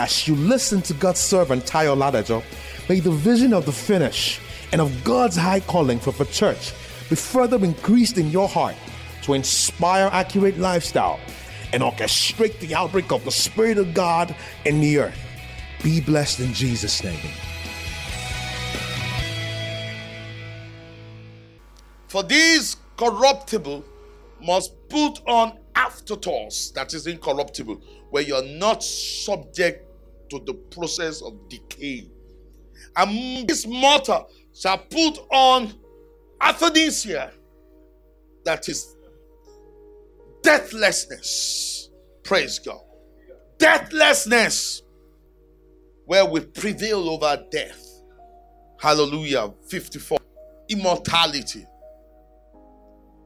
As you listen to God's servant Tayo Ladajo, may the vision of the finish and of God's high calling for the church be further increased in your heart to inspire accurate lifestyle and orchestrate the outbreak of the Spirit of God in the earth. Be blessed in Jesus' name. For these corruptible must put on aphtharsia that is incorruptible, where you're not subject to the process of decay. And this mortal shall put on athanasia, that is deathlessness. Praise God. Deathlessness, where we prevail over death. Hallelujah. 54. Immortality.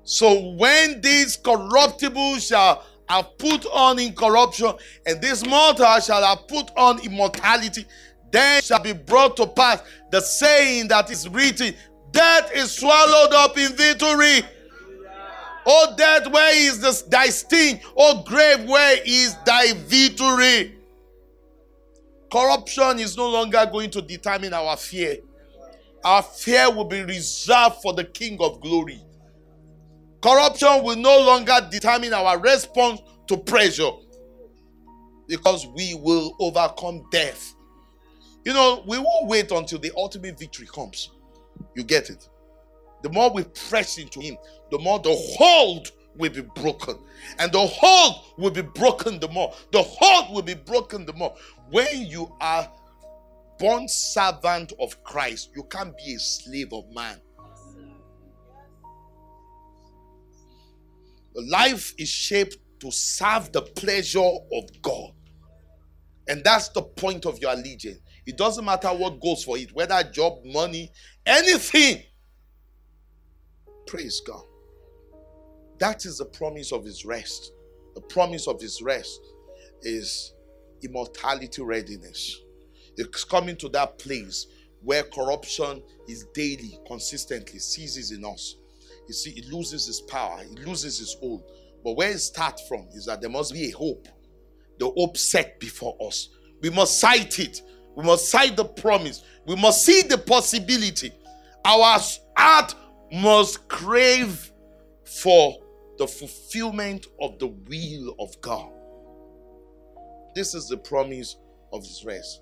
So when these corruptible shall have put on incorruption, and this mortal shall have put on immortality, then shall be brought to pass the saying that is written, Death is swallowed up in victory. Oh, death, where is this, thy sting? Oh, grave, where is thy victory? Corruption is no longer going to determine our fear. Our fear will be reserved for the King of glory. Corruption will no longer determine our response to pressure because we will overcome death. You know, we won't wait until the ultimate victory comes. You get it? The more we press into Him, the more the hold will be broken. And the hold will be broken the more. The hold will be broken the more. When you are born servant of Christ, you can't be a slave of man. Life is shaped to serve the pleasure of God. And that's the point of your allegiance. It doesn't matter what goes for it, whether job, money, anything. Praise God. That is the promise of his rest. The promise of his rest is immortality readiness. It's coming to that place where corruption is daily, consistently ceases in us. You see, it loses its power, it loses its hold. But where it starts from is that there must be a hope. The hope set before us. We must sight it. We must sight the promise. We must see the possibility. Our heart must crave for the fulfillment of the will of God. This is the promise of His rest.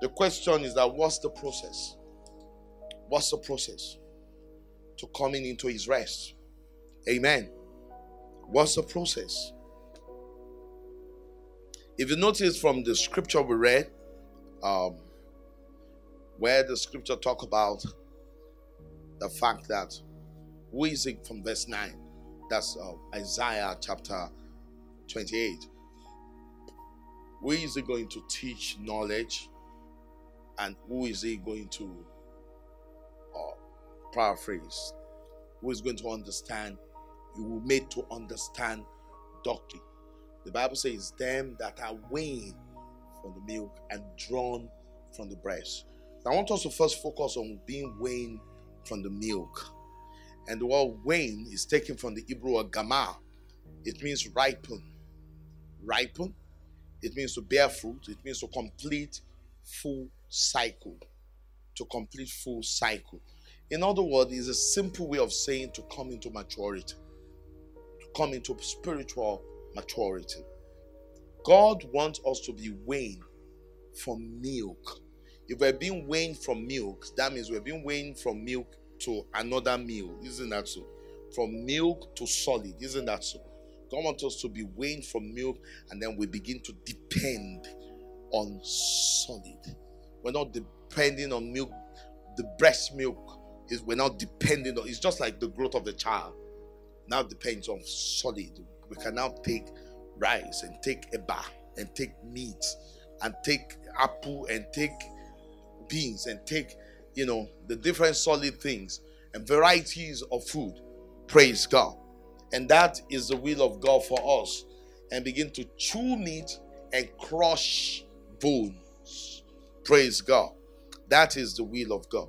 The question is that what's the process? What's the process? To coming into his rest. Amen. What's the process? If you notice from the scripture we read, um, where the scripture talk about the fact that who is it from verse 9? That's uh, Isaiah chapter 28. Who is he going to teach knowledge? And who is he going to paraphrase, who is going to understand, you will made to understand doctrine. The Bible says, them that are weaned from the milk and drawn from the breast. I want us to first focus on being weaned from the milk. And the word wean is taken from the Hebrew word gamah. It means ripen. Ripen. It means to bear fruit. It means to complete full cycle. To complete full cycle. In other words, it's a simple way of saying to come into maturity, to come into spiritual maturity. God wants us to be weaned from milk. If we're being weaned from milk, that means we're being weaned from milk to another meal. Isn't that so? From milk to solid. Isn't that so? God wants us to be weaned from milk and then we begin to depend on solid. We're not depending on milk, the breast milk is we're not depending on it's just like the growth of the child now depends on solid. We can now take rice and take eba and take meat and take apple and take beans and take you know the different solid things and varieties of food. Praise god. And that is the will of god for us. And begin to chew meat and crush bones. Praise god. That is the will of god